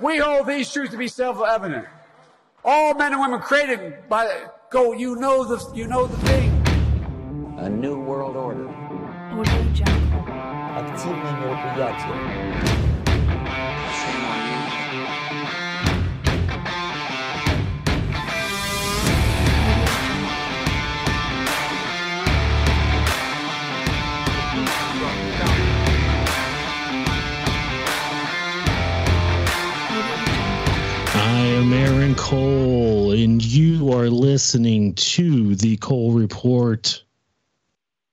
We hold these truths to be self-evident. All men and women created by go. You know the you know the thing. A new world order. Audio Jungle. Активное мероприятие. Am Aaron Cole, and you are listening to the Cole Report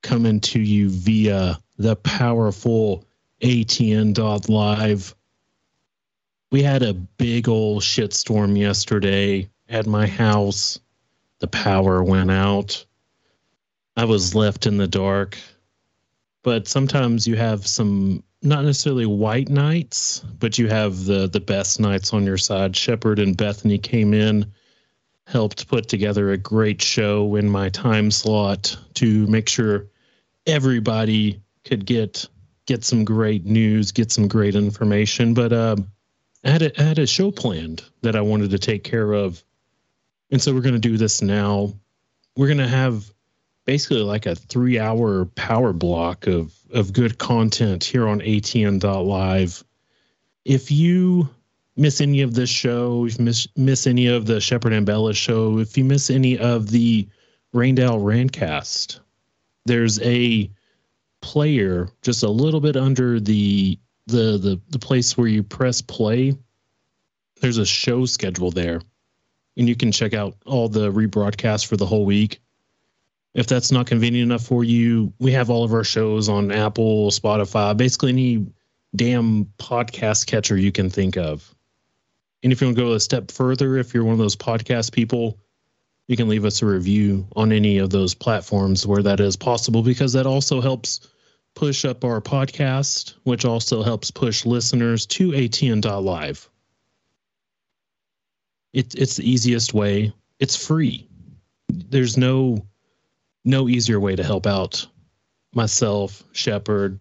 coming to you via the powerful ATN.live. We had a big old shitstorm yesterday at my house. The power went out. I was left in the dark. But sometimes you have some not necessarily white knights, but you have the the best knights on your side. Shepard and Bethany came in, helped put together a great show in my time slot to make sure everybody could get get some great news, get some great information. But uh, I had a, I had a show planned that I wanted to take care of, and so we're going to do this now. We're going to have basically like a three hour power block of of good content here on atn.live if you miss any of this show if you miss miss any of the Shepard Ambellas show if you miss any of the Rained Out Rantcast there's a player just a little bit under the the the, the place where you press play. There's a show schedule there and you can check out all the rebroadcasts for the whole week if that's not convenient enough for you, we have all of our shows on Apple, Spotify, basically any damn podcast catcher you can think of. And if you want to go a step further, if you're one of those podcast people, you can leave us a review on any of those platforms where that is possible because that also helps push up our podcast, which also helps push listeners to ATN.live. It, it's the easiest way. It's free. There's no no easier way to help out myself, Shepard,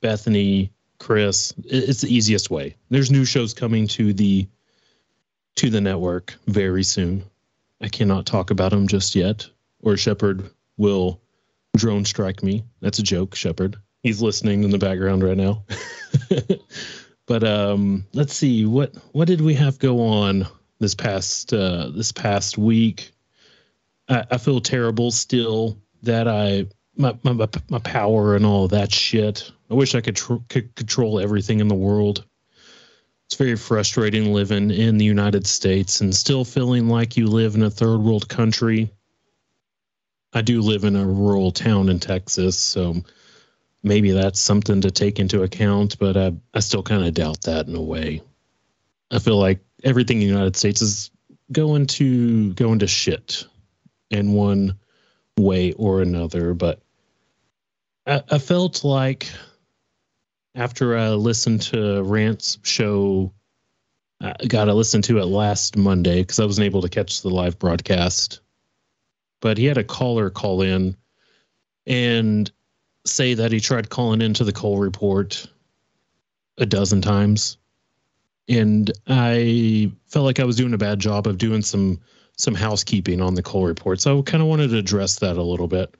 Bethany, Chris. It's the easiest way. There's new shows coming to the to the network very soon. I cannot talk about them just yet, or Shepard will drone strike me. That's a joke, Shepard. He's listening in the background right now. but um, let's see what what did we have go on this past uh, this past week. I, I feel terrible still that I my, my my power and all that shit. I wish I could tr- could control everything in the world. It's very frustrating living in the United States and still feeling like you live in a third world country. I do live in a rural town in Texas, so maybe that's something to take into account, but I, I still kind of doubt that in a way. I feel like everything in the United States is going to going to shit in one way or another. But I, I felt like after I listened to Rant's show, I got to listen to it last Monday because I wasn't able to catch the live broadcast. But he had a caller call in and say that he tried calling into the Cole report a dozen times. And I felt like I was doing a bad job of doing some some housekeeping on the Cole report. So I kind of wanted to address that a little bit.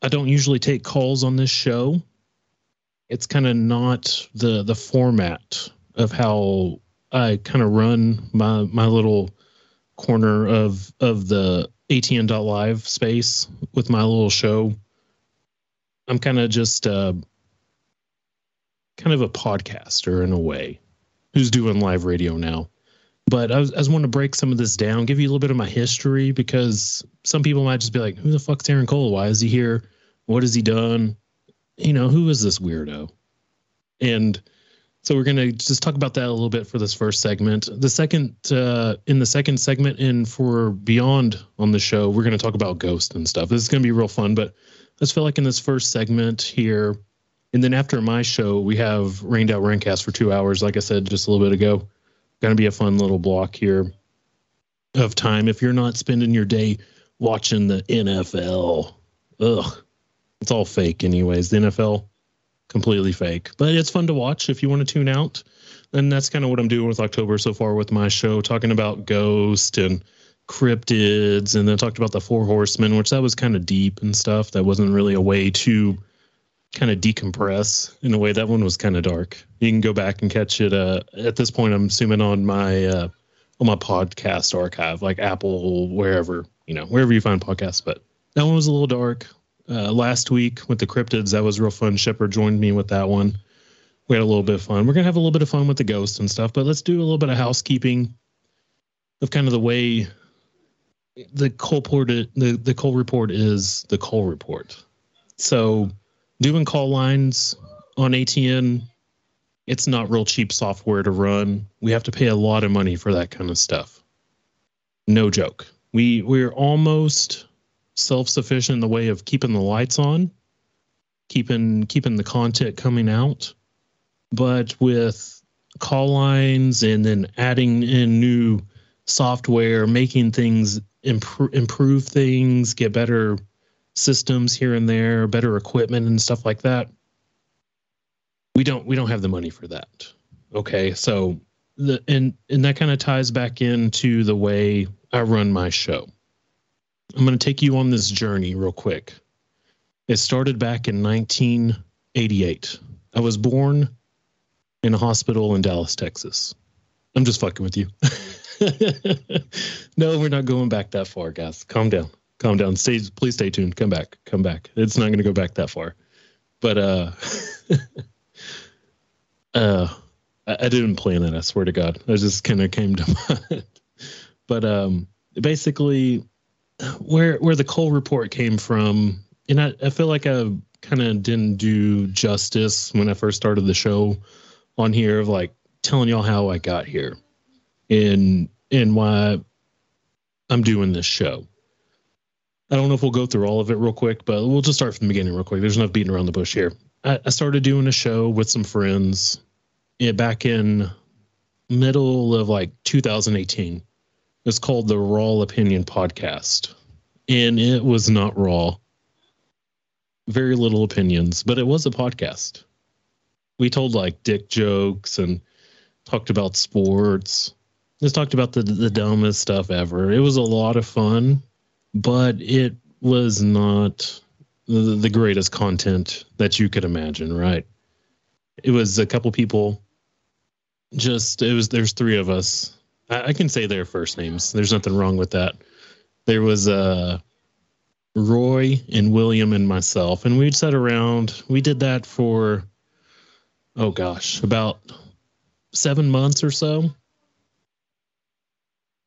I don't usually take calls on this show. It's kind of not the the format of how I kind of run my my little corner of of the ATN.live space with my little show. I'm kind of just uh, kind of a podcaster in a way who's doing live radio now but I was, I was wanting to break some of this down, give you a little bit of my history because some people might just be like, "Who the fuck's Aaron Cole? Why is he here? What has he done? You know, who is this weirdo?" And so we're gonna just talk about that a little bit for this first segment. The second, uh, in the second segment, and for beyond on the show, we're gonna talk about Ghost and stuff. This is gonna be real fun. But I just feel like in this first segment here, and then after my show, we have Rained Out Rantcast for two hours. Like I said just a little bit ago going to be a fun little block here of time if you're not spending your day watching the NFL. Ugh, it's all fake, anyways. The NFL completely fake. But it's fun to watch if you want to tune out. And that's kind of what I'm doing with October so far with my show, talking about ghosts and cryptids, and then talked about the four horsemen, which that was kind of deep and stuff. That wasn't really a way to kind of decompress in a way. That one was kind of dark. You can go back and catch it. Uh, at this point, I'm assuming on my uh, on my podcast archive, like Apple, wherever you know, wherever you find podcasts. But that one was a little dark. Uh, last week with the cryptids, that was real fun. Shepard joined me with that one we had a little bit of fun. We're gonna have a little bit of fun with the ghosts and stuff, but let's do a little bit of housekeeping of kind of the way the Cole report the the Cole report is the Cole report. So doing call lines on ATN, it's not real cheap software to run. We have to pay a lot of money for that kind of stuff. No joke. We we're almost self-sufficient in the way of keeping the lights on, keeping keeping the content coming out but with call lines and then adding in new software, making things improve, improve things, get better systems here and there, better equipment and stuff like that. We don't we don't have the money for that. Okay, so the and and that kind of ties back into the way I run my show. I'm going to take you on this journey real quick. It started back in 1988. I was born in a hospital in Dallas, Texas. I'm just fucking with you. no, we're not going back that far, guys. Calm down. Calm down. Stay please stay tuned. Come back. Come back. It's not gonna go back that far. But uh uh I, I didn't plan it, I swear to God. I just kinda came to mind. but um basically where where the Cole report came from, and I, I feel like I kind of didn't do justice when I first started the show on here of like telling y'all how I got here and and why I'm doing this show. I don't know if we'll go through all of it real quick, but we'll just start from the beginning real quick. There's enough beating around the bush here. I, I started doing a show with some friends yeah, back in middle of like 2018. It's called the Raw Opinion Podcast. And it was not raw. Very little opinions, but it was a podcast we told like dick jokes and talked about sports. Just talked about the the dumbest stuff ever. It was a lot of fun, but it was not the, greatest content that you could imagine, right? It was a couple people. Just it was there's three of us. I, I can say their first names. There's nothing wrong with that. There was uh Roy and William and myself, and we'd sat around. We did that for oh gosh, about seven months or so.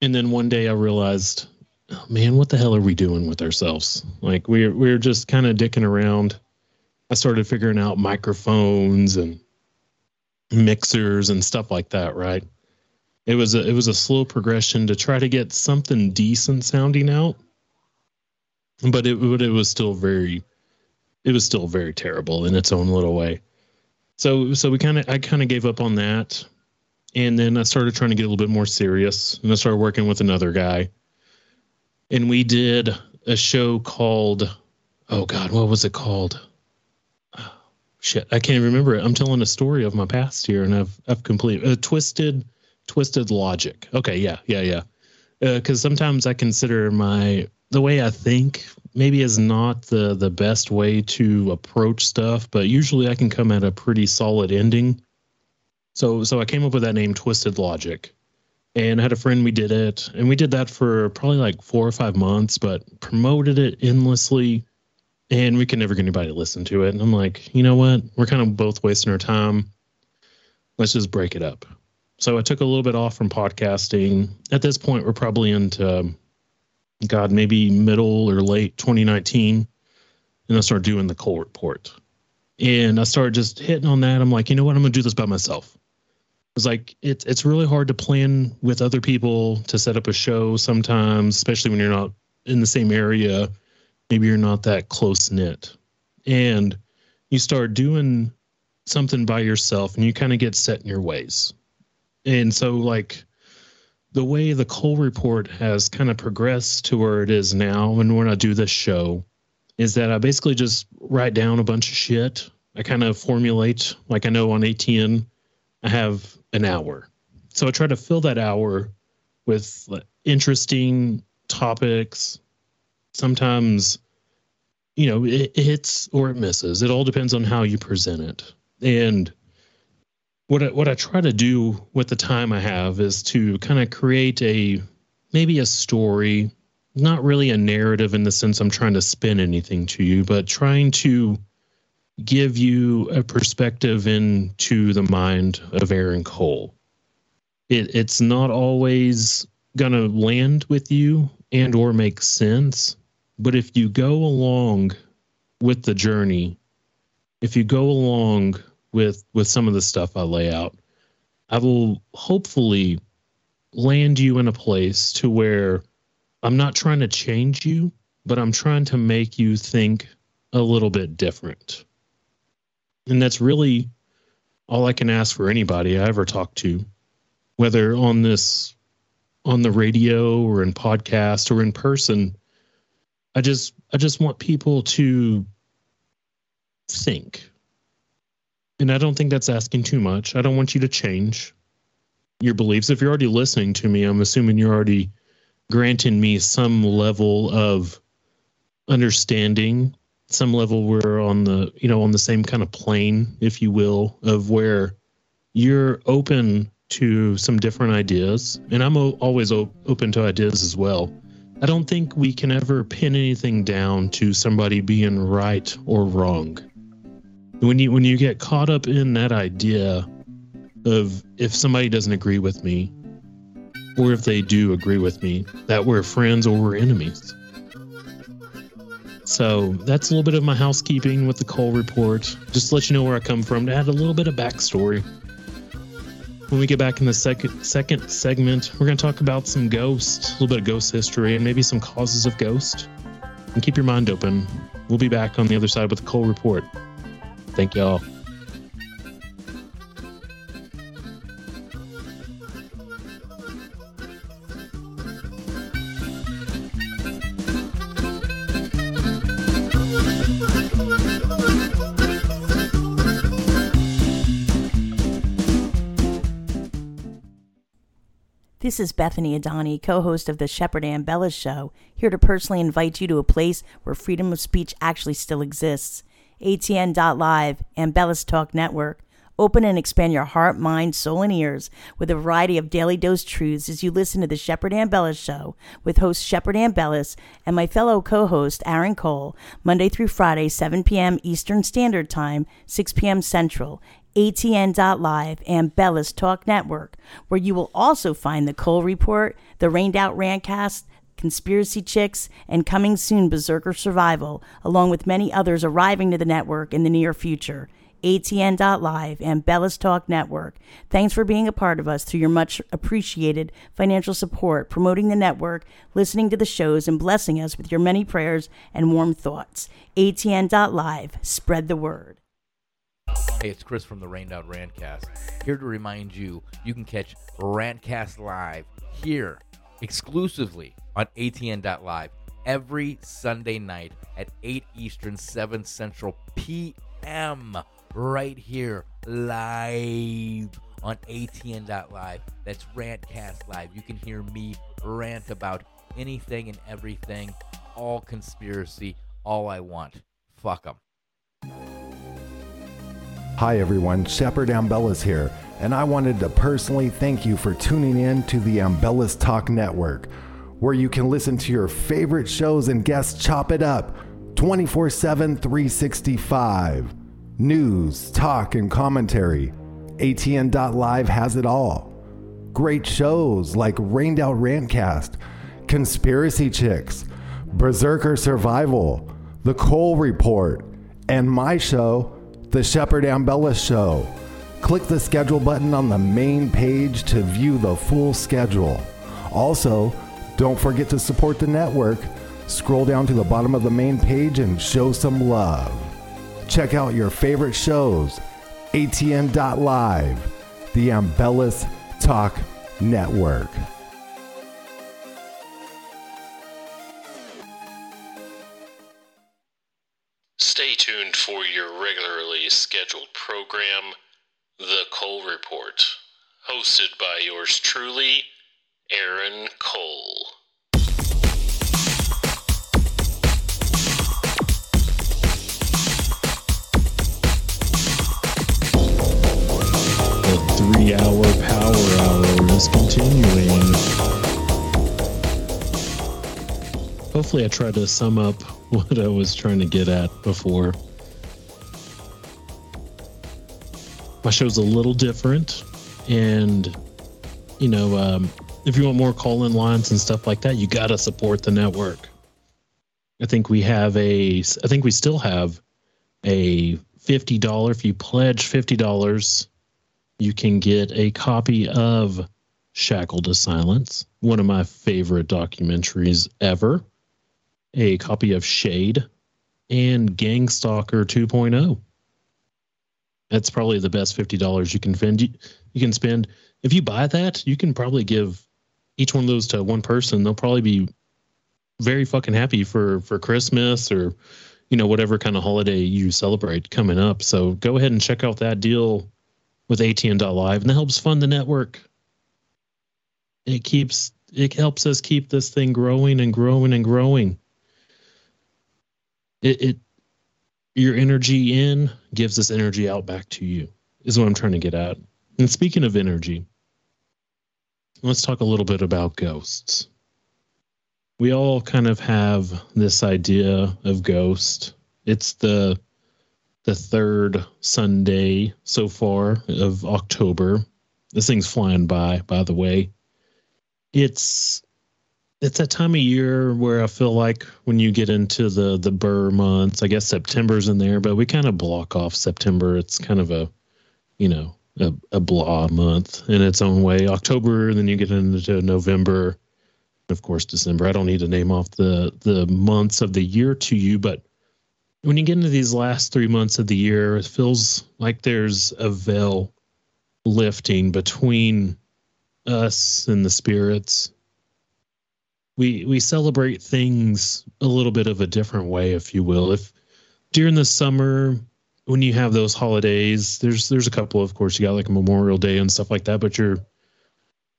And then one day I realized, oh, man, what the hell are we doing with ourselves? Like we're we're just kind of dicking around. I started figuring out microphones and mixers and stuff like that, right? It was a it was a slow progression to try to get something decent sounding out. But it but it was still very it was still very terrible in its own little way so so we kind of I kind of gave up on that, and then I started trying to get a little bit more serious, and I started working with another guy, and we did a show called, oh God, what was it called? Oh, shit, I can't remember it. I'm telling a story of my past here, and I've I've completed uh, twisted twisted logic. Okay, yeah, yeah, yeah. Because uh, sometimes I consider my the way I think maybe is not the the best way to approach stuff, but usually I can come at a pretty solid ending. So so I came up with that name Twisted Logic. And I had a friend we did it and we did that for probably like 4 or 5 months but promoted it endlessly and we could never get anybody to listen to it. And I'm like, "You know what? We're kind of both wasting our time. Let's just break it up." So I took a little bit off from podcasting. At this point, we're probably into um, God, maybe middle or late 2019. And I started doing the Cole report. And I started just hitting on that. I'm like, you know what? I'm going to do this by myself. It's like it's it's really hard to plan with other people to set up a show sometimes, especially when you're not in the same area. Maybe you're not that close knit. And you start doing something by yourself and you kind of get set in your ways. And so like the way the Cole report has kind of progressed to where it is now, and when I do this show, is that I basically just write down a bunch of shit I kind of formulate, like I know on ATN, I have an hour. So I try to fill that hour with interesting topics. Sometimes, you know, it, it hits or it misses. It all depends on how you present it. And what I, what I try to do with the time I have is to kind of create a maybe a story, not really a narrative in the sense I'm trying to spin anything to you, but trying to give you a perspective into the mind of Aaron Cole. It, it's not always gonna land with you and or make sense, but if you go along with the journey, if you go along with with some of the stuff I lay out, I will hopefully land you in a place to where I'm not trying to change you, but I'm trying to make you think a little bit different. And that's really all I can ask for anybody I ever talk to, whether on this, on the radio or in podcast or in person. I just, I just want people to think. And I don't think that's asking too much. I don't want you to change your beliefs. If you're already listening to me, I'm assuming you're already granting me some level of understanding some level we're on the you know on the same kind of plane if you will of where you're open to some different ideas. And i'm o- always o- open to ideas as well. I don't think we can ever pin anything down to somebody being right or wrong. When you when you get caught up in that idea of if somebody doesn't agree with me or if they do agree with me that we're friends or we're enemies so that's a little bit of my housekeeping with the Cole report. Just to let you know where I come from to add a little bit of backstory. When we get back in the second second segment, we're going to talk about some ghosts, a little bit of ghost history, and maybe some causes of ghost. And keep your mind open. We'll be back on the other side with the Cole report. Thank y'all. This is Bethany Adani, co host of the Shepard Ambellas Show, here to personally invite you to a place where freedom of speech actually still exists. ATN.live Ambellas Talk Network. Open and expand your heart, mind, soul, and ears with a variety of daily dose truths as you listen to the Shepard Ambellas Show with host Shepard Ambellas and my fellow co host Aaron Cole, Monday through Friday, 7 p.m. Eastern Standard Time, 6 p.m. Central, ATN.live, Ambellas Talk Network, where you will also find the Cole Report, the Rained Out Rantcast, Conspiracy Chicks, and coming soon Berserker Survival, along with many others arriving to the network in the near future. ATN.live Ambellas Talk Network. Thanks for being a part of us through your much appreciated financial support, promoting the network, listening to the shows, and blessing us with your many prayers and warm thoughts. ATN.live. Spread the word. Hey, it's Chris from the Rained Out Rantcast. Here to remind you, you can catch Rantcast live here exclusively on ATN.live every Sunday night at 8 Eastern, 7 Central p.m. right here live on ATN.live. That's Rantcast Live. You can hear me rant about anything and everything, all conspiracy, all I want. Fuck them. Hi everyone, Shepard Ambellas here, and I wanted to personally thank you for tuning in to the Ambellas Talk Network, where you can listen to your favorite shows and guests chop it up 24 7, 365. News, talk, and commentary. ATN.live has it all. Great shows like Rained Out Rantcast, Conspiracy Chicks, Berserker Survival, The Cole Report, and my show, The Shepard Ambellas Show. Click the schedule button on the main page to view the full schedule. Also, don't forget to support the network. Scroll down to the bottom of the main page and show some love. Check out your favorite shows. ATN.live, the Ambellas Talk Network. Scheduled program, The Cole Report, hosted by yours truly, Aaron Cole. The three hour power hour is continuing. Hopefully, I tried to sum up what I was trying to get at before. My show's a little different, and you know, um, if you want more call in lines and stuff like that, you got to support the network. I think we have a, I think we still have a $50, if you pledge $50, you can get a copy of Shackled to Silence, one of my favorite documentaries ever, a copy of Shade, and Gangstalker 2.0. That's probably the best $50 you can spend. You, you can spend. If you buy that, you can probably give each one of those to one person. They'll probably be very fucking happy for for Christmas or you know whatever kind of holiday you celebrate coming up. So go ahead and check out that deal with ATN.live, and that helps fund the network. It keeps it helps us keep this thing growing and growing and growing. It, it your energy in gives this energy out back to you is what I'm trying to get at. And speaking of energy, let's talk a little bit about ghosts. We all kind of have this idea of ghost. It's the the third Sunday so far of October. This thing's flying by, by the way. It's it's that time of year where I feel like when you get into the the burr months, I guess September's in there, but we kind of block off September. It's kind of a you know a, a blah month in its own way. October, then you get into November, of course December. I don't need to name off the the months of the year to you, but when you get into these last three months of the year, it feels like there's a veil lifting between us and the spirits. We we celebrate things a little bit of a different way, if you will. If during the summer when you have those holidays, there's there's a couple, of course, you got like Memorial Day and stuff like that, but you're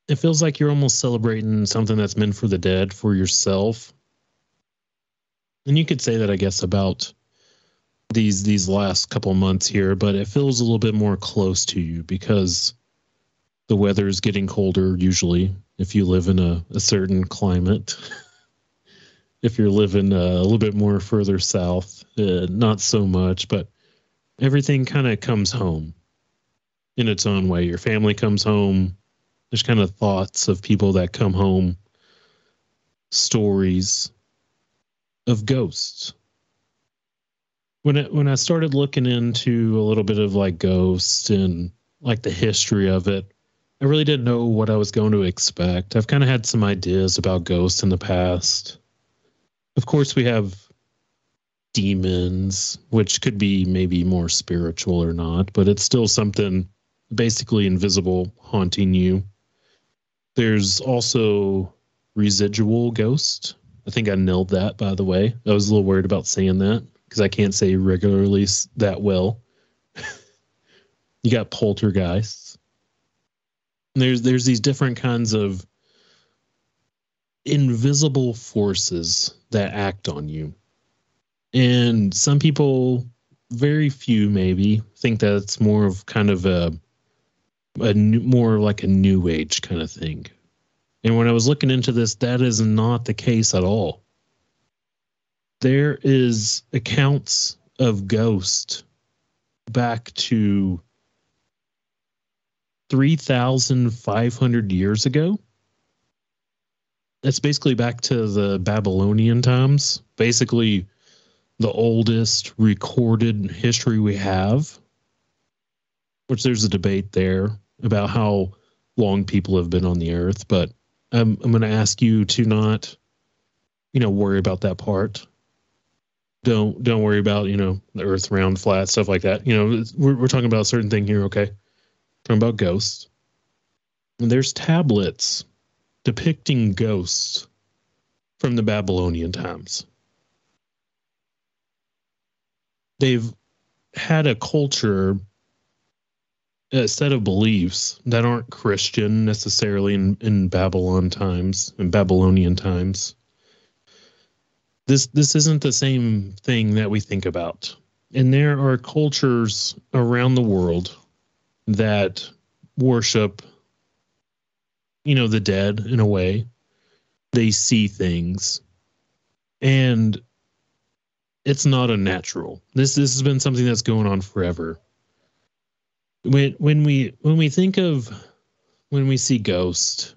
it feels like you're almost celebrating something that's meant for the dead for yourself. And you could say that I guess about these these last couple months here, but it feels a little bit more close to you because the weather is getting colder usually if you live in a, a certain climate. if you're living uh, a little bit more further south, uh, not so much, but everything kind of comes home in its own way. Your family comes home. There's kind of thoughts of people that come home, stories of ghosts when it, when I started looking into a little bit of like ghosts and like the history of it, I really didn't know what I was going to expect. I've kind of had some ideas about ghosts in the past. Of course, we have demons, which could be maybe more spiritual or not, but it's still something basically invisible haunting you. There's also residual ghost. I think I nailed that, by the way. I was a little worried about saying that because I can't say regularly that well. you got poltergeists. There's there's these different kinds of invisible forces that act on you. And some people, very few maybe, think that it's more of kind of a a new, more like a new age kind of thing. And when I was looking into this, that is not the case at all there is accounts of ghosts back to 3500 years ago? That's basically back to the babylonian times. Basically the oldest recorded history we have which there's a debate there about how long people have been on the earth but i'm, I'm going to ask you to not you know worry about that part. Don't don't worry about you know the earth round flat stuff like that. You know we're, we're talking about a certain thing here okay talking about ghosts and there's tablets depicting ghosts from the babylonian times they've had a culture a set of beliefs that aren't Christian necessarily in, in Babylon times, in Babylonian times. This this isn't the same thing that we think about. And there are cultures around the world that worship you know the dead in a way. They see things. And it's not unnatural. This this has been something that's going on forever when when we when we think of when we see ghost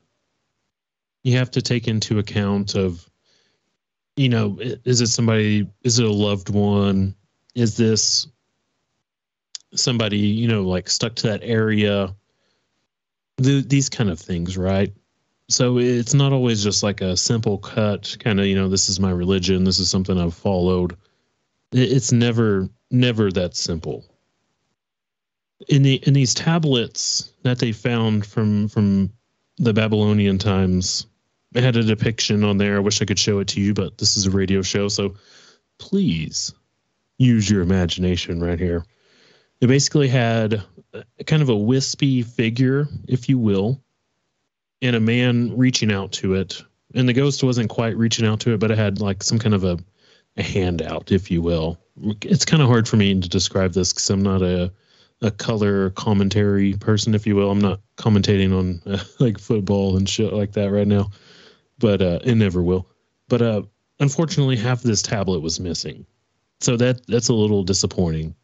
you have to take into account of you know is it somebody is it a loved one is this somebody you know like stuck to that area the, these kind of things right so it's not always just like a simple cut kind of you know this is my religion this is something i've followed it's never never that simple in the in these tablets that they found from from the Babylonian times, it had a depiction on there. I wish I could show it to you, but this is a radio show, so please use your imagination right here. It basically had kind of a wispy figure, if you will, and a man reaching out to it. And the ghost wasn't quite reaching out to it, but it had like some kind of a, a handout, if you will. It's kind of hard for me to describe this because I'm not a a color commentary person, if you will. I'm not commentating on uh, like football and shit like that right now, but uh, it never will. But uh, unfortunately, half of this tablet was missing, so that that's a little disappointing.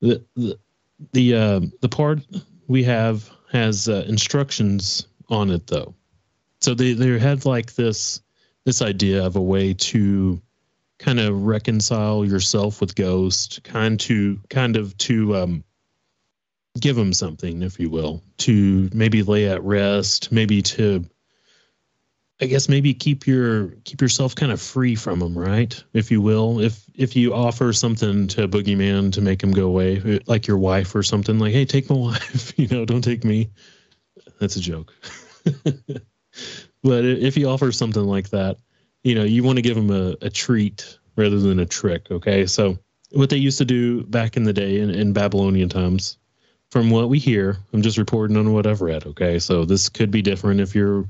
The the the uh, the part we have has uh, instructions on it though, so they they had like this this idea of a way to kind of reconcile yourself with Ghost, kind to kind of to um, give him something, if you will, to maybe lay at rest, maybe to, I guess, maybe keep your keep yourself kind of free from them, right? If you will, if if you offer something to a boogeyman to make him go away, uh, like your wife or something, like, hey, take my wife, you know, don't take me. That's a joke. but if you offer something like that, you know, you want to give them a, a treat rather than a trick. Okay. So, what they used to do back in the day in, in Babylonian times, from what we hear, I'm just reporting on what I've read. Okay. So, this could be different if you're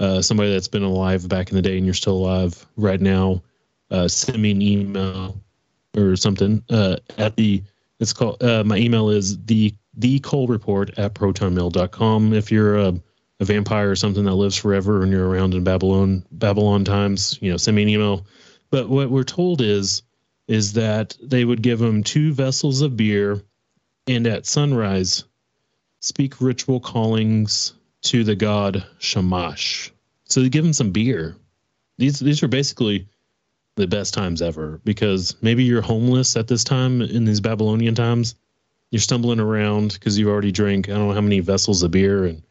uh, somebody that's been alive back in the day and you're still alive right now. Uh, send me an email or something uh, at the it's called uh, my email is the the Cole report at protonmail.com if you're a a vampire or something that lives forever and you're around in Babylon Babylon times, you know, send me an email. But what we're told is is that they would give him two vessels of beer and at sunrise speak ritual callings to the god Shamash. So they give him some beer. These these are basically the best times ever because maybe you're homeless at this time in these Babylonian times. You're stumbling around because you've already drank I don't know how many vessels of beer and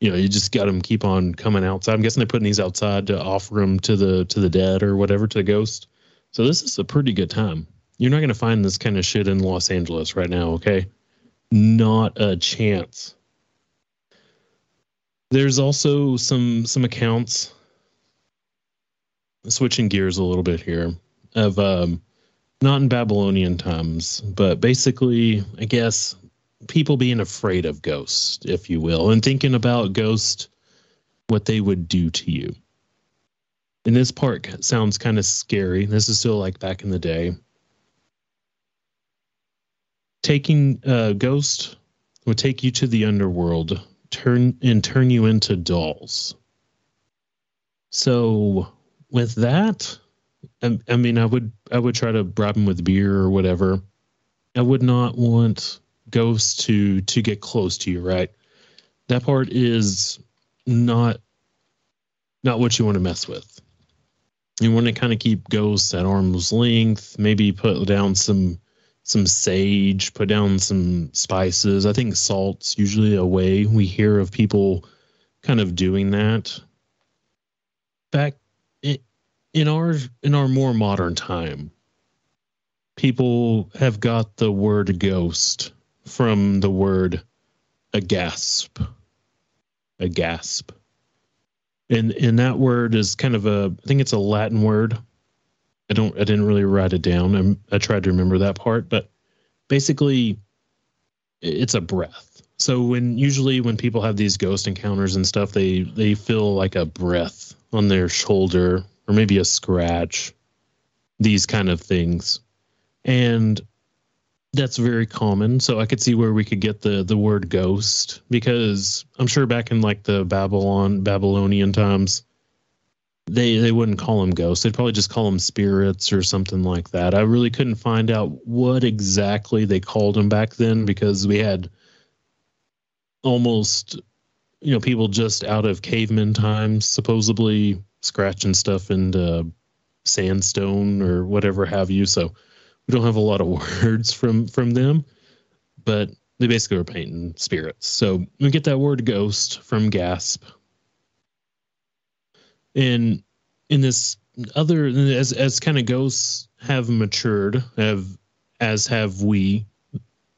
you know, you just got them keep on coming outside. I'm guessing they're putting these outside to offer them to the to the dead or whatever to the ghost. So this is a pretty good time. You're not going to find this kind of shit in Los Angeles right now, okay? Not a chance. There's also some some accounts switching gears a little bit here of um not in Babylonian times, but basically, I guess people being afraid of ghosts, if you will, and thinking about ghosts, what they would do to you. And this part sounds kind of scary. This is still like back in the day. Taking a uh, ghost would take you to the underworld, turn and turn you into dolls. So with that, I, I mean, I would I would try to bribe him with beer or whatever. I would not want ghosts to to get close to you, right? That part is not not what you want to mess with. You want to kind of keep ghosts at arm's length, maybe put down some some sage, put down some spices. I think salt's usually a way we hear of people kind of doing that. Back in, in our in our more modern time, people have got the word ghost from the word a gasp. A gasp. And and that word is kind of a I think it's a Latin word. I don't I didn't really write it down. I'm, I tried to remember that part, but basically it's a breath. So when usually when people have these ghost encounters and stuff, they they feel like a breath on their shoulder or maybe a scratch, these kind of things, and that's very common. So I could see where we could get the the word ghost because I'm sure back in like the Babylon Babylonian times, they they wouldn't call them ghosts. They'd probably just call them spirits or something like that. I really couldn't find out what exactly they called them back then because we had almost you know people just out of caveman times supposedly scratching stuff into sandstone or whatever have you. So we don't have a lot of words from from them, but they basically were painting spirits. So we get that word ghost from gasp in in this other as as kind of ghosts have matured have as have we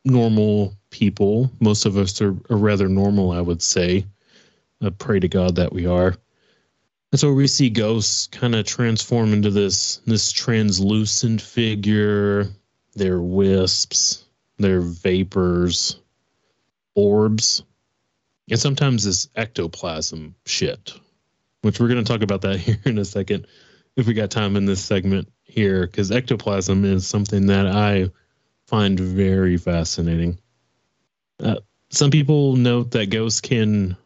normal people. Most of us are, are rather normal i would say. I pray to god that we are. And so we see ghosts kind of transform into this this translucent figure they're wisps they're vapors orbs and sometimes this ectoplasm shit which we're going to talk about that here in a second if we got time in this segment here, because ectoplasm is something that I find very fascinating. Uh, some people note that ghosts can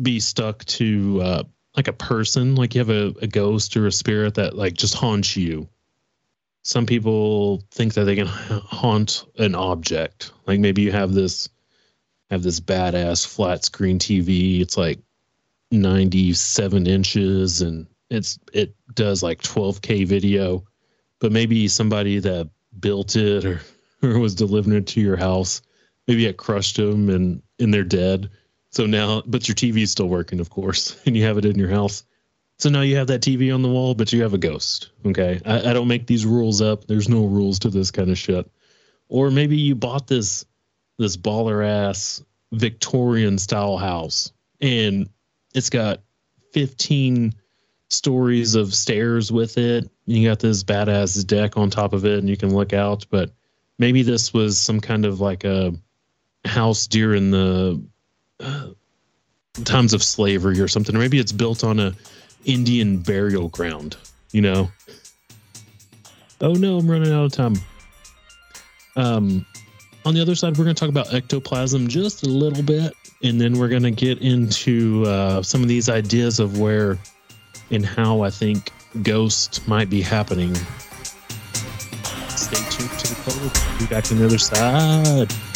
be stuck to uh, like a person, like you have a, a ghost or a spirit that like just haunts you. Some people think that they can haunt an object, like maybe you have this have this badass flat screen TV. It's like 97 inches and it's it does like 12k video. But maybe somebody that built it or or was delivering it to your house maybe it crushed them and and they're dead. So now but your tv is still working of course and you have it in your house. So now you have that tv on the wall but you have a ghost okay? I, I don't make these rules up. There's no rules to this kind of shit. Or maybe you bought this this baller ass victorian style house and it's got 15 stories of stairs with it. You got this badass deck on top of it, and you can look out. But maybe this was some kind of like a house during the uh, times of slavery or something. Or maybe it's built on a Indian burial ground. You know. Oh no, I'm running out of time. Um, on the other side, we're going to talk about ectoplasm just a little bit and then we're going to get into uh, some of these ideas of where and how I think ghost might be happening. Stay tuned to the code. Be back on the other side.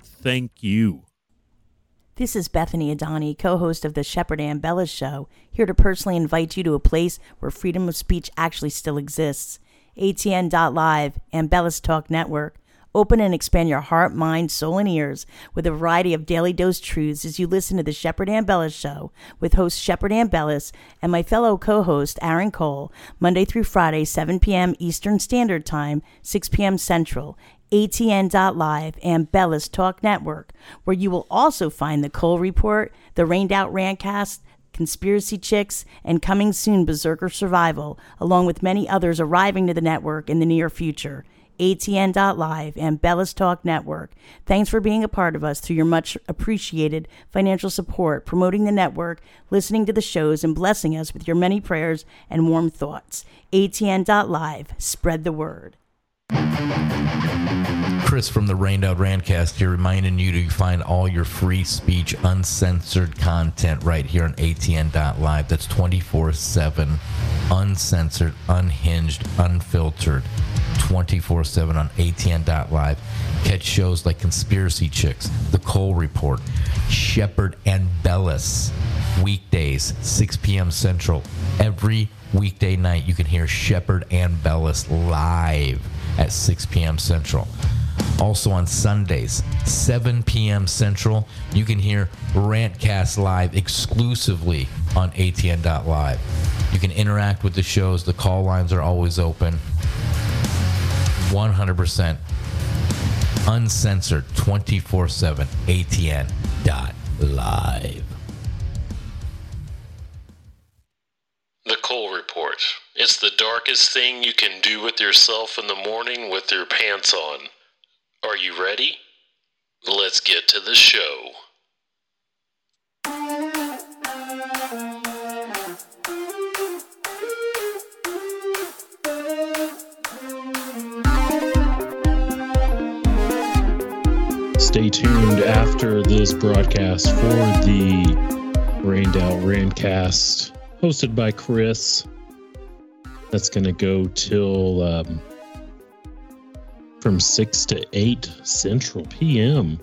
thank you. This is Bethany Adani, co host of the Shepard Ambellas Show, here to personally invite you to a place where freedom of speech actually still exists. ATN.live Ambellas Talk Network. Open and expand your heart, mind, soul, and ears with a variety of daily dose truths as you listen to the Shepherd and show with host Shepherd and and my fellow co-host Aaron Cole, Monday through Friday, 7 p.m. Eastern Standard Time, 6 p.m. Central, ATN.live, Ambellas Talk Network, where you will also find the Cole Report, the Rained Out Rantcast, Conspiracy Chicks, and coming soon Berserker Survival, along with many others arriving to the network in the near future. ATN.live Ambellas Talk Network. Thanks for being a part of us through your much appreciated financial support, promoting the network, listening to the shows, and blessing us with your many prayers and warm thoughts. ATN.live. Spread the word. Chris from the Rained Out Rantcast here reminding you to find all your free speech, uncensored content right here on ATN.live. That's 24 7, uncensored, unhinged, unfiltered. 24 7 on ATN.live. Catch shows like Conspiracy Chicks, The Cole Report, Shepard and Bellis, weekdays, 6 p.m. Central. Every weekday night, you can hear Shepard Ambellas live at 6 p.m. Central. Also on Sundays, 7 p.m. Central, you can hear Rantcast live exclusively on ATN.live. You can interact with the shows. The call lines are always open. 100% uncensored 24 7 ATN.live. It's the darkest thing you can do with yourself in the morning with your pants on. Are you ready? Let's get to the show. Stay tuned after this broadcast for the Rained Out Rantcast, hosted by Chris. That's going to go till um, from 6 to 8 Central PM.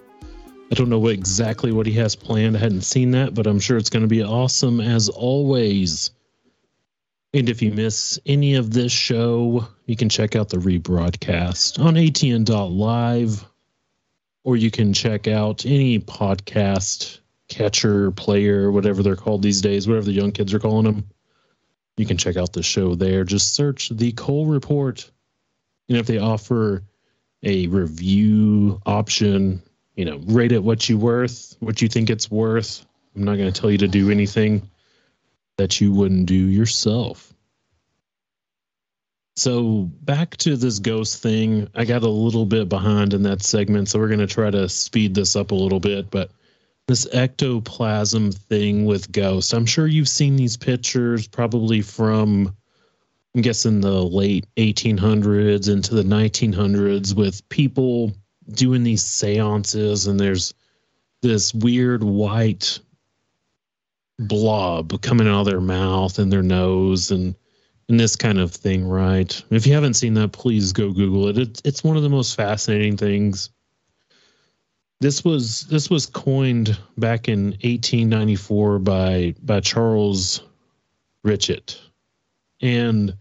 I don't know what exactly what he has planned. I hadn't seen that, but I'm sure it's going to be awesome as always. And if you miss any of this show, you can check out the rebroadcast on atn.live or you can check out any podcast catcher, player, whatever they're called these days, whatever the young kids are calling them. You can check out the show there. Just search the Cole Report. You know, if they offer a review option, you know, rate it what you worth, what you think it's worth. I'm not going to tell you to do anything that you wouldn't do yourself. So back to this ghost thing. I got a little bit behind in that segment, so we're going to try to speed this up a little bit. But this ectoplasm thing with ghosts, I'm sure you've seen these pictures probably from, I'm guessing, the late 1800s into the 1900s with people doing these seances, and there's this weird white blob coming out of their mouth and their nose and and this kind of thing, right? If you haven't seen that, please go Google it. It's it's one of the most fascinating things. This was this was coined back in 1894 by by Charles Richet, and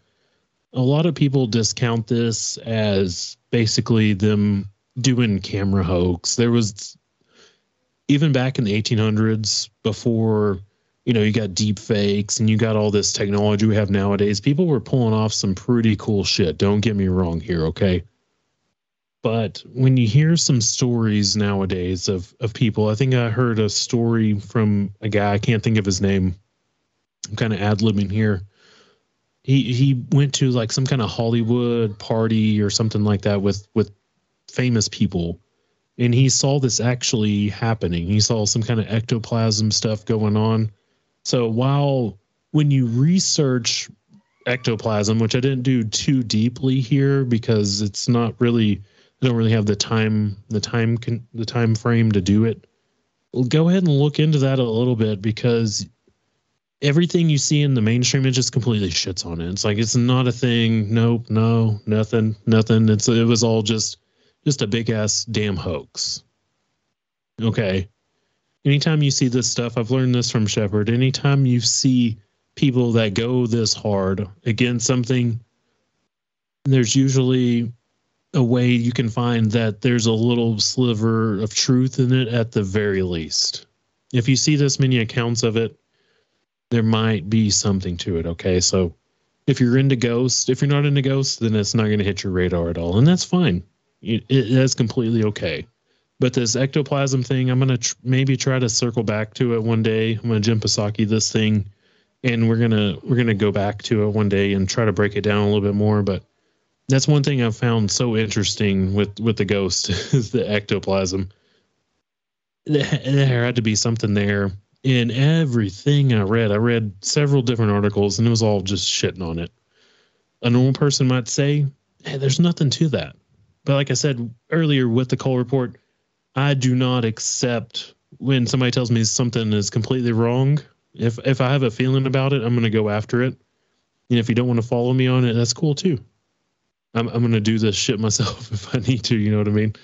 a lot of people discount this as basically them doing camera hoax. There was even back in the 1800s before you know, you got deep fakes and you got all this technology we have nowadays. People were pulling off some pretty cool shit. Don't get me wrong here, okay? But when you hear some stories nowadays of of people, I think I heard a story from a guy, I can't think of his name. I'm kind of ad libbing here. He he went to like some kind of Hollywood party or something like that with with famous people and he saw this actually happening. He saw some kind of ectoplasm stuff going on so while when you research ectoplasm, which I didn't do too deeply here because it's not really I don't really have the time the time the time frame to do it. Well, go ahead and look into that a little bit because everything you see in the mainstream it just completely shits on it. It's like it's not a thing. Nope, no, nothing, nothing. It's it was all just just a big ass damn hoax. Okay anytime you see this stuff, I've learned this from Shepard. Anytime you see people that go this hard against something, there's usually a way you can find that there's a little sliver of truth in it at the very least. If you see this many accounts of it, there might be something to it. Okay. So if you're into ghosts, if you're not into ghosts, then it's not going to hit your radar at all. And that's fine. It, it, that's completely okay. But this ectoplasm thing, I'm gonna tr- maybe try to circle back to it one day. I'm gonna Jen Psaki this thing, and we're gonna we're gonna go back to it one day and try to break it down a little bit more. But that's one thing I've found so interesting with with the ghost is the ectoplasm. There had to be something there in everything I read. I read several different articles, and it was all just shitting on it. A normal person might say, "Hey, there's nothing to that." But like I said earlier with the Cole report, I do not accept when somebody tells me something is completely wrong. If if I have a feeling about it, I'm going to go after it. And if you don't want to follow me on it, that's cool too. I'm I'm gonna do this shit myself if I need to. You know what I mean?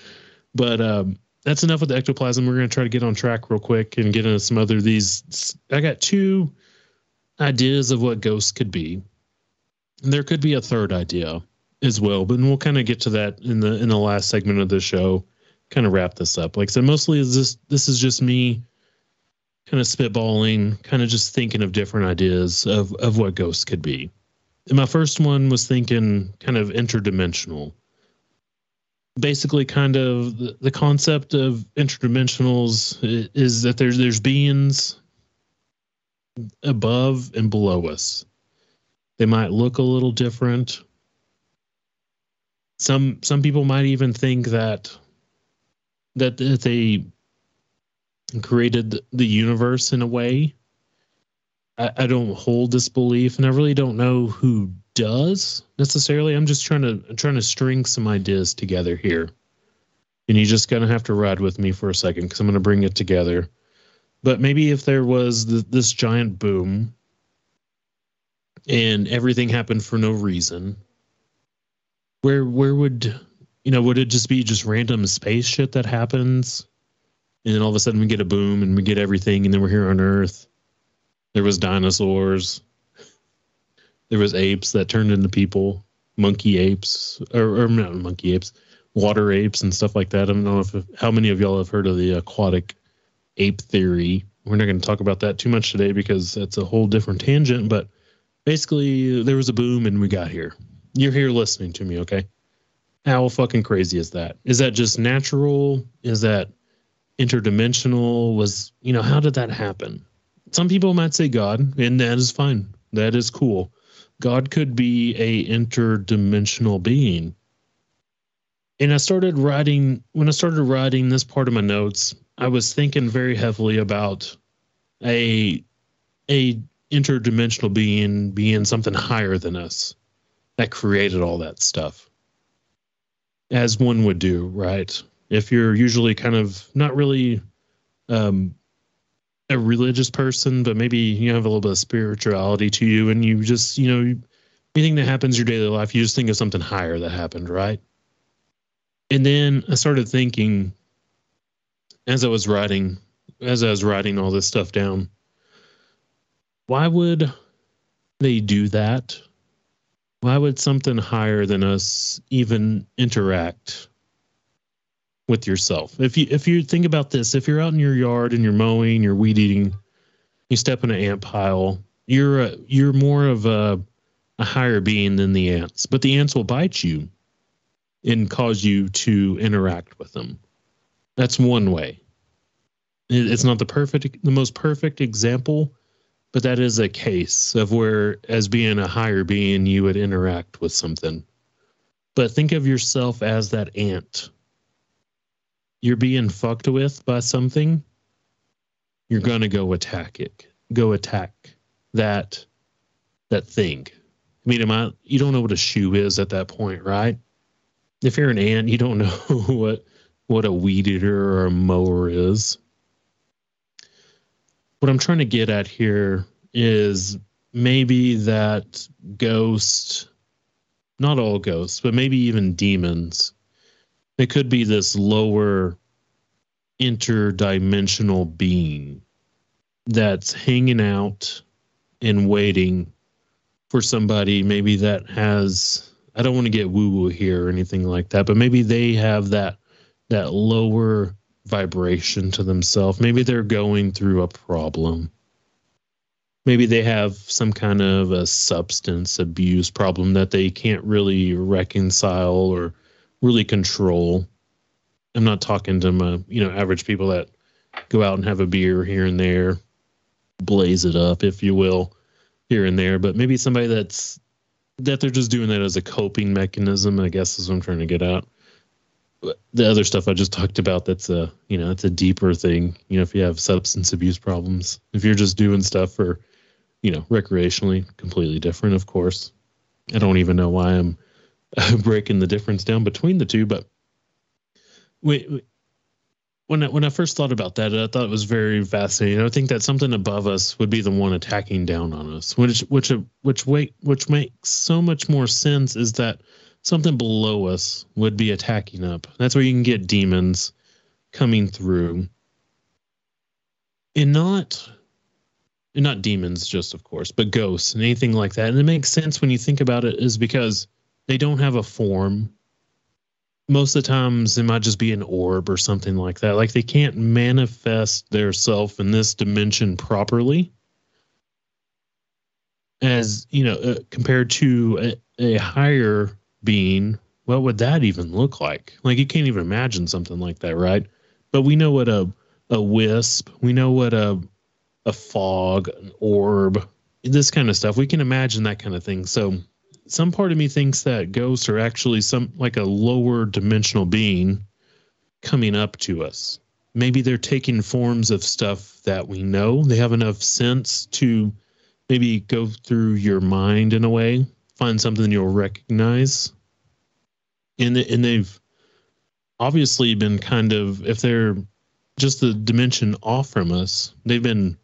But um, that's enough with the ectoplasm. We're gonna try to get on track real quick and get into some other these. I got two ideas of what ghosts could be. And there could be a third idea as well, but we'll kind of get to that in the in the last segment of the show. Kind of wrap this up. Like I said, mostly is this this is just me kind of spitballing, kind of just thinking of different ideas of of what ghosts could be. My first one was thinking kind of interdimensional. Basically, kind of the, concept of interdimensionals i- is that there's there's beings above and below us. They might look a little different. Some some people might even think that that, that they created the universe in a way. I, I don't hold this belief, and I really don't know who does necessarily. I'm just trying to I'm trying to string some ideas together here, and you're just gonna have to ride with me for a second because I'm gonna bring it together. But maybe if there was th- this giant boom, and everything happened for no reason, where where would you know would it just be just random space shit that happens? and then all of a sudden we get a boom and we get everything and then we're here on earth there was dinosaurs. There was apes that turned into people. Monkey apes or, or not monkey apes. Water apes and stuff like that. I don't know if how many of y'all have heard of the aquatic ape theory. We're not going to talk about that too much today because that's a whole different tangent but basically there was a boom and we got here. You're here listening to me okay? How fucking crazy is that? Is that just natural? Is that interdimensional? Was you know how did that happen some people might say god and that is fine. That is cool. God could be a interdimensional being. And i started writing when i started writing this part of my notes i was thinking very heavily about a a interdimensional being being something higher than us that created all that stuff as one would do right? If you're usually kind of not really um, a religious person, but maybe you have a little bit of spirituality to you, and you just, you know, anything that happens your daily life, you just think of something higher that happened, right? And then I started thinking as I was writing, as I was writing all this stuff down, why would they do that? Why would something higher than us even interact with yourself. If you if you think about this, if you're out in your yard and you're mowing, you're weed eating, you step in an ant pile, you're a, you're more of a a higher being than the ants, but the ants will bite you and cause you to interact with them. That's one way. It, it's not the perfect the most perfect example, but that is a case of where as being a higher being you would interact with something. But think of yourself as that ant you're being fucked with by something, you're gonna go attack it. Go attack that that thing. I mean, am I? You don't know what a shoe is at that point, right? If you're an ant, you don't know what what a weed eater or a mower is. What I'm trying to get at here is maybe that ghost, not all ghosts, but maybe even demons it could be this lower interdimensional being that's hanging out and waiting for somebody maybe that has I don't want to get woo woo here or anything like that, but maybe they have that that lower vibration to themselves. Maybe they're going through a problem. Maybe they have some kind of a substance abuse problem that they can't really reconcile or really control. I'm not talking to my, you know, average people that go out and have a beer here and there, blaze it up, if you will, here and there. But maybe somebody that's that they're just doing that as a coping mechanism, I guess is what I'm trying to get at. The other stuff I just talked about, that's a, you know, it's a deeper thing. You know, if you have substance abuse problems, if you're just doing stuff for, you know, recreationally, completely different, of course. I don't even know why I'm breaking the difference down between the two. But we, when I, when I first thought about that, I thought it was very fascinating. I think that something above us would be the one attacking down on us, which which which wait which makes so much more sense is that something below us would be attacking up. That's where you can get demons coming through. And not and not demons just of course, but ghosts and anything like that. And it makes sense when you think about it is because they don't have a form. Most of the times it might just be an orb or something like that. Like they can't manifest their self in this dimension properly. As you know uh, compared to a, a higher being what would that even look like? Like you can't even imagine something like that right? But we know what a a wisp we know what a a fog an orb this kind of stuff. We can imagine that kind of thing. So some part of me thinks that ghosts are actually some like a lower dimensional being coming up to us maybe they're taking forms of stuff that we know they have enough sense to maybe go through your mind in a way, find something you'll recognize. And and they've obviously been kind of if they're just the dimension off from us, they've been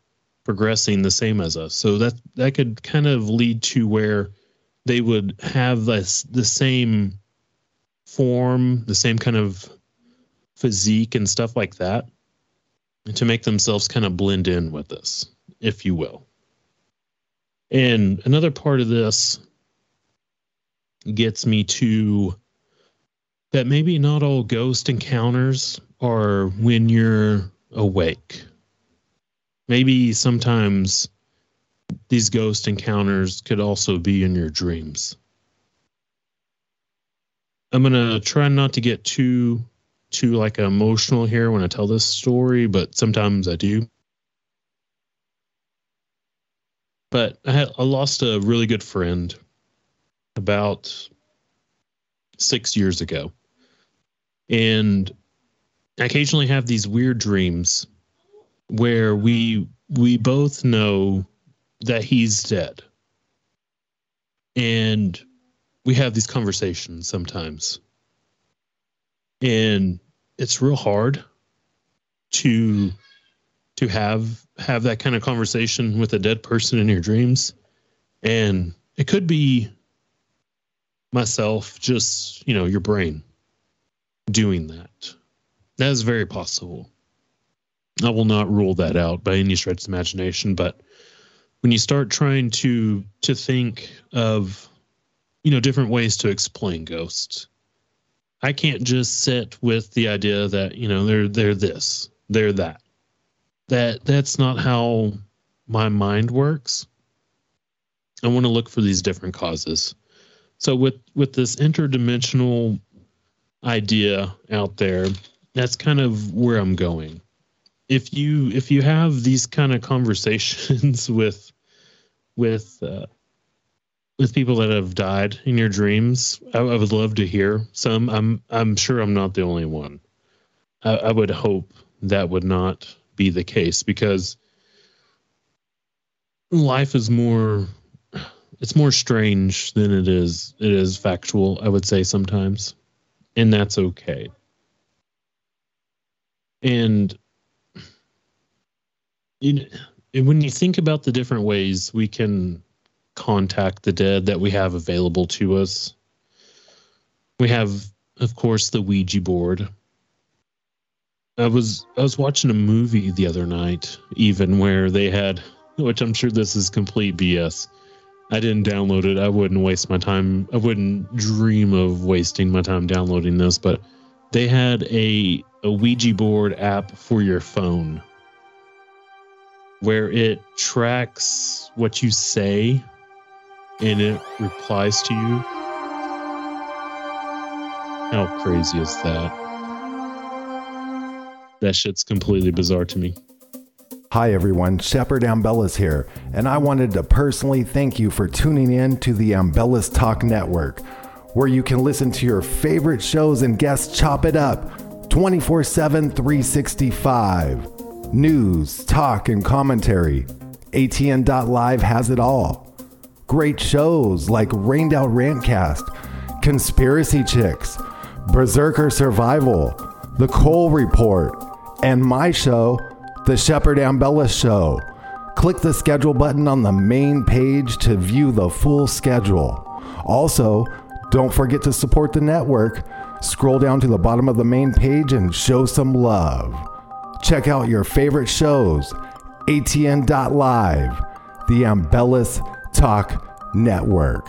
progressing the same as us. So that that could kind of lead to where they would have this the same form, the same kind of physique and stuff like that to make themselves kind of blend in with us, if you will. And another part of this gets me to that maybe not all ghost encounters are when you're awake. Maybe sometimes these ghost encounters could also be in your dreams. I'm to try not to get too too like emotional here when I tell this story, but sometimes I do. But I, had, I lost a really good friend about six years ago. And I occasionally have these weird dreams where we we both know that he's dead. And we have these conversations sometimes. And it's real hard to to have have that kind of conversation with a dead person in your dreams and it could be myself just you know your brain doing that that is very possible i will not rule that out by any stretch of imagination but when you start trying to to think of you know different ways to explain ghosts i can't just sit with the idea that you know they're they're this they're that that that's not how my mind works. I want to look for these different causes. So with with this interdimensional idea out there, that's kind of where I'm going. If you if you have these kind of conversations with with uh, with people that have died in your dreams, I, I, would love to hear some. I'm I'm sure I'm not the only one. I, I would hope that would not be the case because life is more it's more strange than it is it is factual i would say sometimes and that's okay and you when you think about the different ways we can contact the dead that we have available to us we have of course the ouija board I was I was watching a movie the other night, even where they had, which I'm sure this is complete BS. I didn't download it. I wouldn't waste my time. I wouldn't dream of wasting my time downloading this, but they had a a Ouija board app for your phone where it tracks what you say and it replies to you. How crazy is that? That shit's completely bizarre to me. Hi everyone, Shepard Ambellas here, and I wanted to personally thank you for tuning in to the Ambellas Talk Network, where you can listen to your favorite shows and guests chop it up 24 7, 365. News, talk, and commentary. ATN.live has it all. Great shows like Rained Out Rantcast, Conspiracy Chicks, Berserker Survival, The Cole Report, and my show, The Shepard Ambellas Show. Click the schedule button on the main page to view the full schedule. Also, Don't forget to support the network. Scroll down to the bottom of the main page and show some love. Check out your favorite shows, atn.live, the Ambellas Talk Network.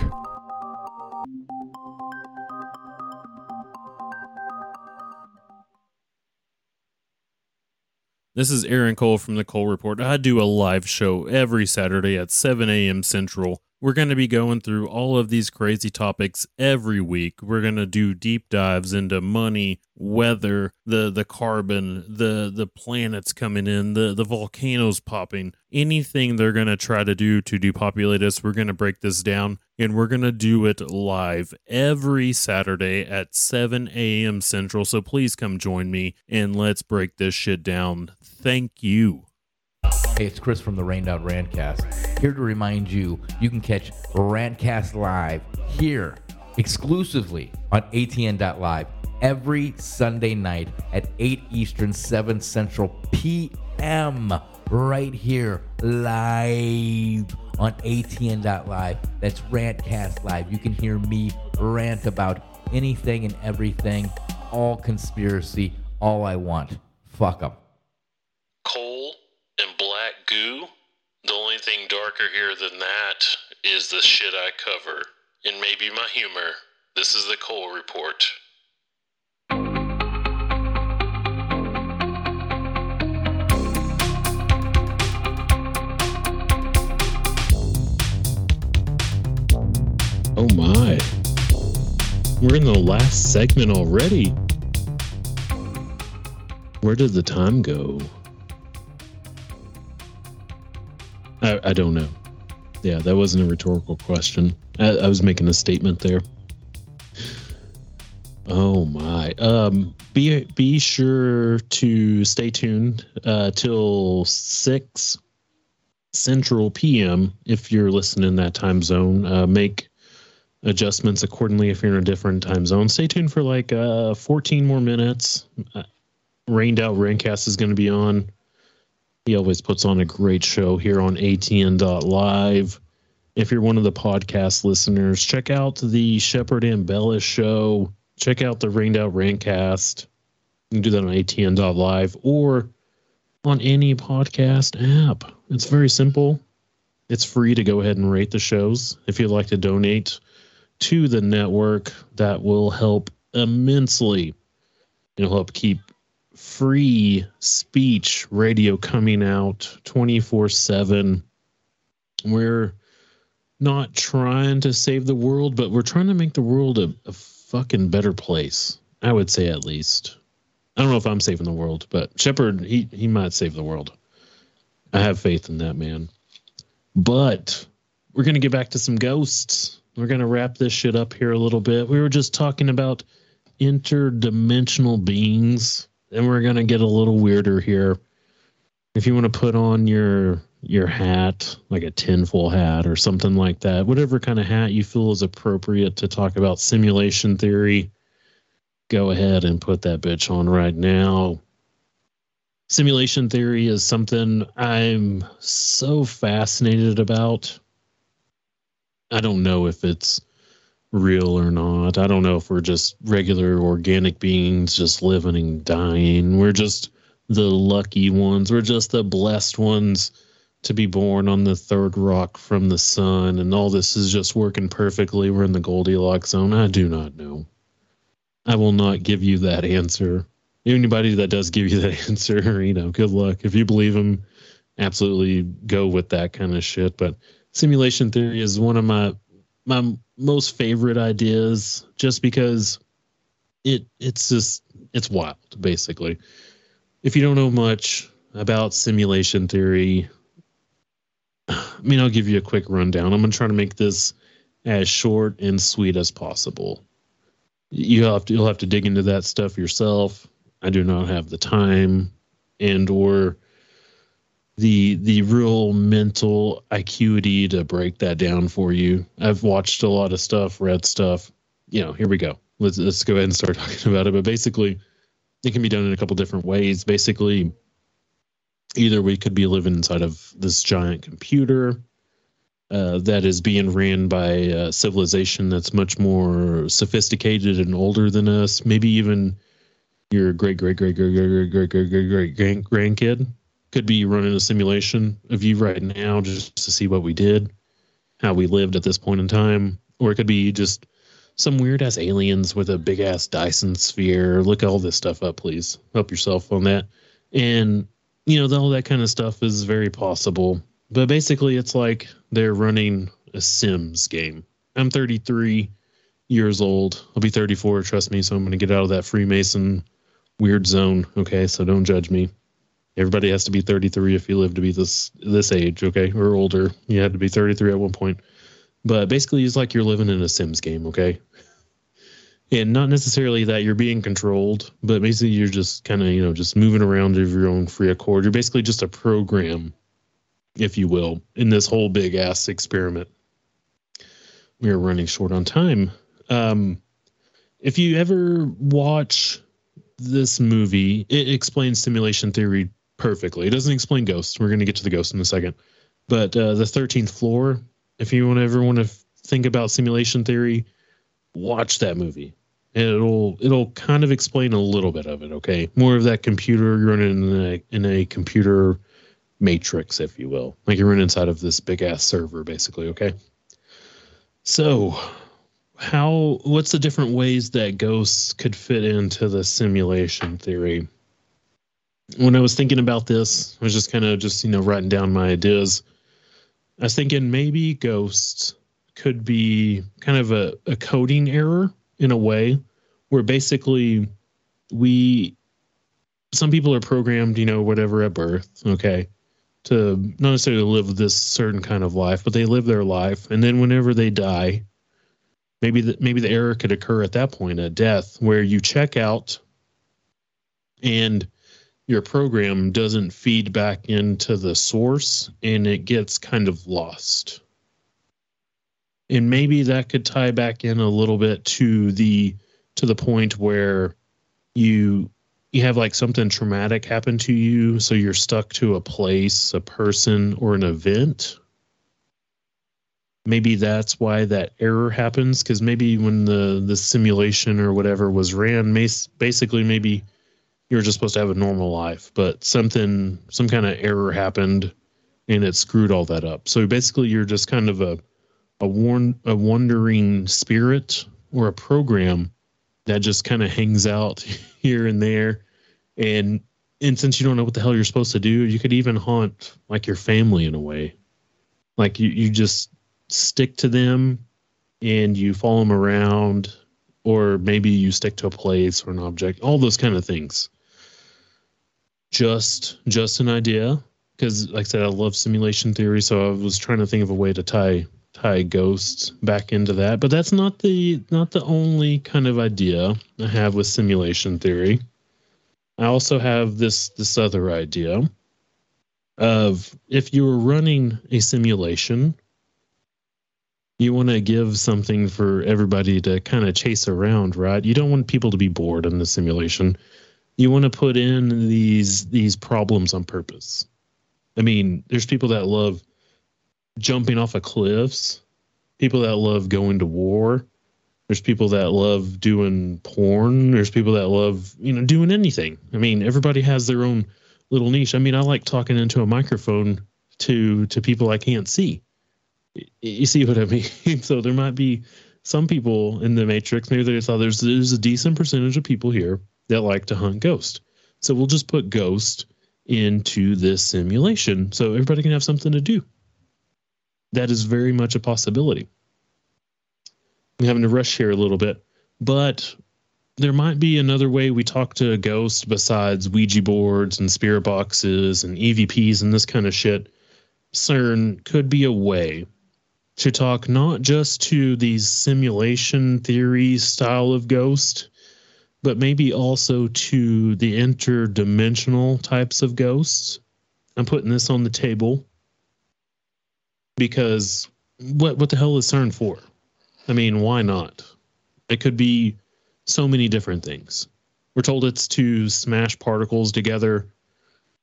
This is Aaron Cole from the Cole Report. I do a live show every Saturday at 7 a.m. Central. We're going to be going through all of these crazy topics every week. We're going to do deep dives into money, weather, the the carbon, the the planets coming in, the the volcanoes popping. Anything they're going to try to do to depopulate us, we're going to break this down and we're going to do it live every Saturday at 7 a.m. Central. So please come join me and let's break this shit down. Thank you. Hey, it's Chris from the Rained Out Rantcast. Here to remind you, you can catch Rantcast live here exclusively on ATN.live every Sunday night at 8 Eastern, 7 Central PM. Right here, live on ATN.live. That's Rantcast Live. You can hear me rant about anything and everything, all conspiracy, all I want. Fuck them. Coal and black goo? The only thing darker here than that is the shit I cover. And maybe my humor. This is the Cole Report. Oh my. We're in the last segment already. Where did the time go? I, I don't know. Yeah, that wasn't a rhetorical question. I, I was making a statement there. Oh my. Um be be sure to stay tuned uh till 6 Central PM if you're listening in that time zone. Uh make adjustments accordingly if you're in a different time zone. Stay tuned for like uh 14 more minutes. Uh, Rained Out Rantcast is going to be on. He always puts on a great show here on ATN.live. If you're one of the podcast listeners, check out the Shepard Ambellas show. Check out the Rained Out Rantcast. You can do that on ATN.live or on any podcast app. It's very simple. It's free to go ahead and rate the shows. If you'd like to donate to the network, that will help immensely. It'll help keep free speech radio coming out 24 7. We're not trying to save the world, but we're trying to make the world a, a fucking better place. I would say at least. I don't know if I'm saving the world, but Shepard, he, he might save the world. I have faith in that man. But we're going to get back to some ghosts. We're going to wrap this shit up here a little bit. We were just talking about interdimensional beings, and we're to get a little weirder here. If you want to put on your your hat, like a tinfoil hat or something like that, whatever kind of hat you feel is appropriate to talk about simulation theory, go ahead and put that bitch on right now. Simulation theory is something I'm so fascinated about. I don't know if it's real or not. I don't know if we're just regular organic beings just living and dying. We're just the lucky ones. We're just the blessed ones to be born on the third rock from the sun, and all this is just working perfectly. We're in the Goldilocks zone. I do not know. I will not give you that answer. Anybody that does give you that answer, you know, good luck. If you believe them, absolutely go with that kind of shit. But simulation theory is one of my my most favorite ideas, just because it it's just it's wild, basically. If you don't know much about simulation theory, I mean, I'll give you a quick rundown. I'm going to try to make this as short and sweet as possible. You have to you'll have to dig into that stuff yourself. I do not have the time and or the the real mental acuity to break that down for you. I've watched a lot of stuff, read stuff. You know, here we go. Let's let's go ahead and start talking about it. But basically, it can be done in a couple different ways. Basically, either we could be living inside of this giant computer uh, that is being ran by a civilization that's much more sophisticated and older than us. Maybe even your great great great great great great great great great grandkid could be running a simulation of you right now just to see what we did, how we lived at this point in time, or it could be just some weird ass aliens with a big ass Dyson sphere. Look all this stuff up, please. Help yourself on that. And you know, all that kind of stuff is very possible. But basically, it's like they're running a Sims game. I'm 33 years old. I'll be 34, trust me. So I'm going to get out of that Freemason weird zone. Okay, so don't judge me. Everybody has to be 33 if you live to be this this age, okay, or older. You had to be 33 at one point. But basically, it's like you're living in a Sims game, okay? And not necessarily that you're being controlled, but basically you're just kind of you know just moving around of your own free accord. You're basically just a program, if you will, in this whole big ass experiment. We are running short on time. Um, if you ever watch this movie, it explains simulation theory perfectly. It doesn't explain ghosts. We're going to get to the ghosts in a second. But uh, the 13th floor, if you want ever want to think about simulation theory, watch that movie. And it'll it'll kind of explain a little bit of it. Okay, more of that computer you're running in a in a computer matrix, if you will, like you're running inside of this big ass server, basically. Okay. So how what's the different ways that ghosts could fit into the simulation theory when i was thinking about this i was just kind of just you know writing down my ideas. I was thinking maybe ghosts could be kind of a, a coding error in a way where basically we some people are programmed you know whatever at birth okay to not necessarily live this certain kind of life but they live their life. And then whenever they die maybe the, maybe the error could occur at that point at death where you check out and your program doesn't feed back into the source and it gets kind of lost. And maybe that could tie back in a little bit to the to the point where you you have like something traumatic happen to you so you're stuck to a place a person or an event. Maybe that's why that error happens because maybe when the the simulation or whatever was ran basically maybe you were just supposed to have a normal life but something some kind of error happened and it screwed all that up. So basically you're just kind of a a warn a wandering spirit or a program that just kind of hangs out here and there. And and since you don't know what the hell you're supposed to do you could even haunt like your family in a way. Like you you just stick to them and you follow them around or maybe you stick to a place or an object all those kind of things just just an idea because like i said i love simulation theory so i was trying to think of a way to tie tie ghosts back into that but that's not the not the only kind of idea i have with simulation theory i also have this this other idea of if you were running a simulation you want to give something for everybody to kind of chase around, right? You don't want people to be bored in the simulation. You want to put in these these problems on purpose. I mean, there's people that love jumping off of cliffs, people that love going to war. There's people that love doing porn. There's people that love, you know, doing anything. I mean, everybody has their own little niche. I mean, I like talking into a microphone to to people I can't see you see what I mean? so there might be some people in the Matrix. Maybe they thought there's there's a decent percentage of people here that like to hunt ghost. So we'll just put ghost into this simulation so everybody can have something to do. That is very much a possibility. I'm having to rush here a little bit, but there might be another way we talk to a ghost besides Ouija boards and spirit boxes and EVPs and this kind of shit. CERN could be a way to talk not just to these simulation theory style of ghost, but maybe also to the interdimensional types of ghosts. I'm putting this on the table because what what the hell is CERN for? I mean, why not? It could be so many different things. We're told it's to smash particles together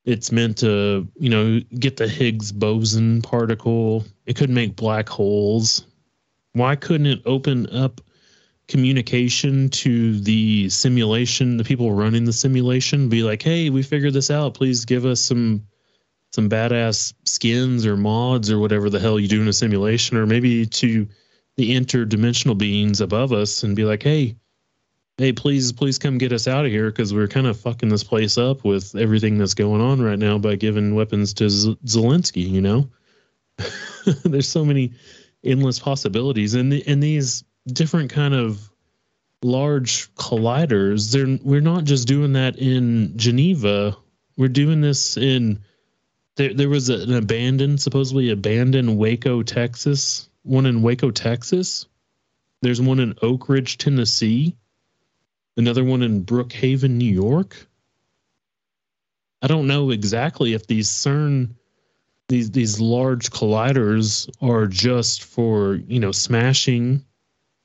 it's meant to, you know, get the Higgs boson particle. It could make black holes. Why couldn't it open up communication to the simulation, the people running the simulation, be like, "Hey, we figured this out. Please give us some some badass skins or mods or whatever the hell you do in a simulation, or maybe to the interdimensional beings above us and be like, "Hey, hey, please, please come get us out of here because we're kind of fucking this place up with everything that's going on right now by giving weapons to Z- Zelensky." You know, there's so many endless possibilities, and the, and these different kind of large colliders. They're we're not just doing that in Geneva. We're doing this in there. There was an abandoned, supposedly abandoned Waco, Texas. One in Waco, Texas. There's one in Oak Ridge, Tennessee. Another one in Brookhaven, New York. I don't know exactly if these CERN these these large colliders are just for you know smashing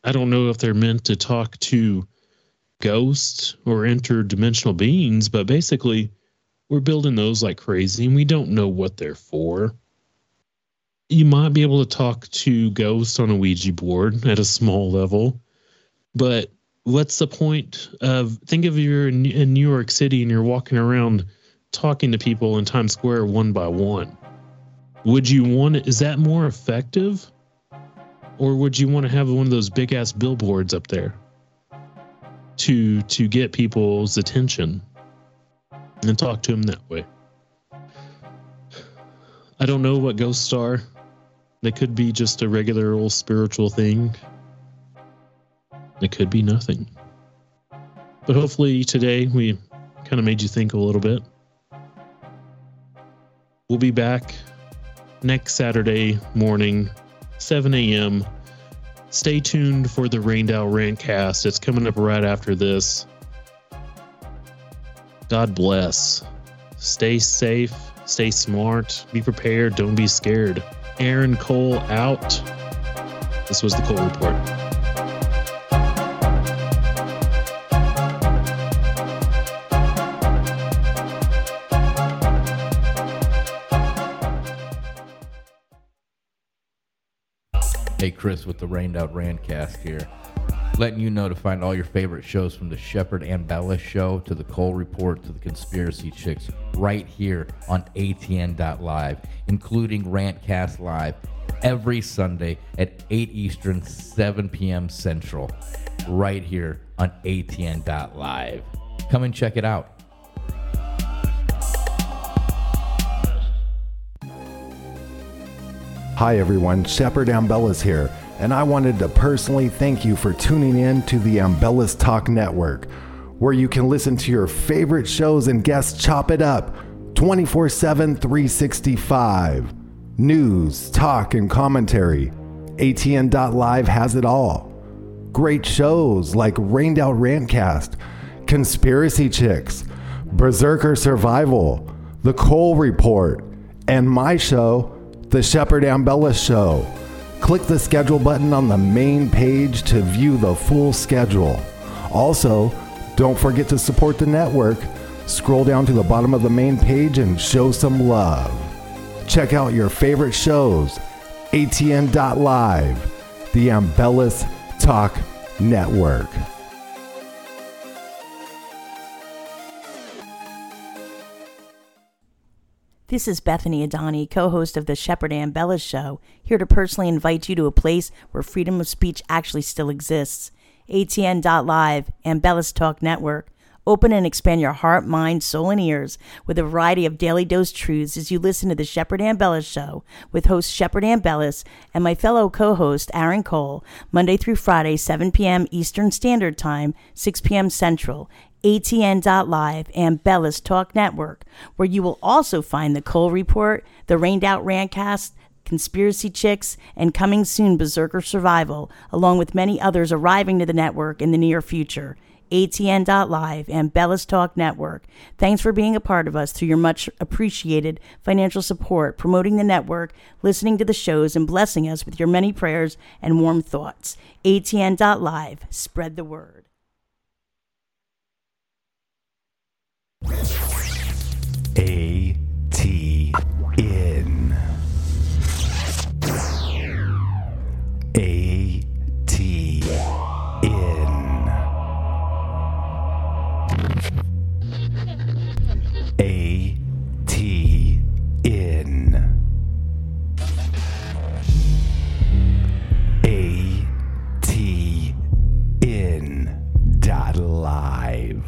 I don't know if they're meant to talk to ghosts or interdimensional beings, but basically, we're building those like crazy and we don't know what they're for. You might be able to talk to ghosts on a Ouija board at a small level, but what's the point of think of you're in, New York City and you're walking around talking to people in Times Square one by one? Would you want? Is that more effective? Or would you want to have one of those big ass billboards up there to to get people's attention and talk to them that way? I don't know what ghosts are. They could be just a regular old spiritual thing. It could be nothing. But hopefully today we kind of made you think a little bit. We'll be back next saturday morning 7 a.m. Stay tuned for the Rained Out Rantcast. It's coming up right after this. God bless. Stay safe, stay smart, be prepared, don't be scared. Aaron Cole out. This was the Cole Report. Chris with the Rained Out Rantcast here. Letting you know to find all your favorite shows from the Shepard Ambellas show to the Cole Report to the Conspiracy Chicks right here on ATN.live, including Rantcast Live every Sunday at 8 Eastern, 7 p.m. Central, right here on ATN.live. Come and check it out. Hi everyone, Shepard Ambellas here, and I wanted to personally thank you for tuning in to the Ambellas Talk Network, where you can listen to your favorite shows and guests chop it up 24 7, 365. News, talk, and commentary. ATN.live has it all. Great shows like Rained Out Rantcast, Conspiracy Chicks, Berserker Survival, The Cole Report, and my show, The Shepard Ambellas Show. Click the schedule button on the main page to view the full schedule. Also, don't forget to support the network. Scroll down to the bottom of the main page and show some love. Check out your favorite shows. ATN.live, the Ambellas Talk Network. This is Bethany Adani, co host of the Shepard Ambellas Show, here to personally invite you to a place where freedom of speech actually still exists. ATN.live Ambellas Talk Network. Open and expand your heart, mind, soul, and ears with a variety of daily dose truths as you listen to the Shepard Ambellas Show with host Shepard Ambellas and my fellow co-host Aaron Cole, Monday through Friday, 7 p.m. Eastern Standard Time, 6 p.m. Central, ATN.live, Ambellas Talk Network, where you will also find the Cole Report, the Rained Out Rantcast, Conspiracy Chicks, and coming soon Berserker Survival, along with many others arriving to the network in the near future. ATN.live Ambellas Talk Network. Thanks for being a part of us through your much appreciated financial support, promoting the network, listening to the shows, and blessing us with your many prayers and warm thoughts. ATN.live. Spread the word. A T N. A T N. A T N. A T N dot live.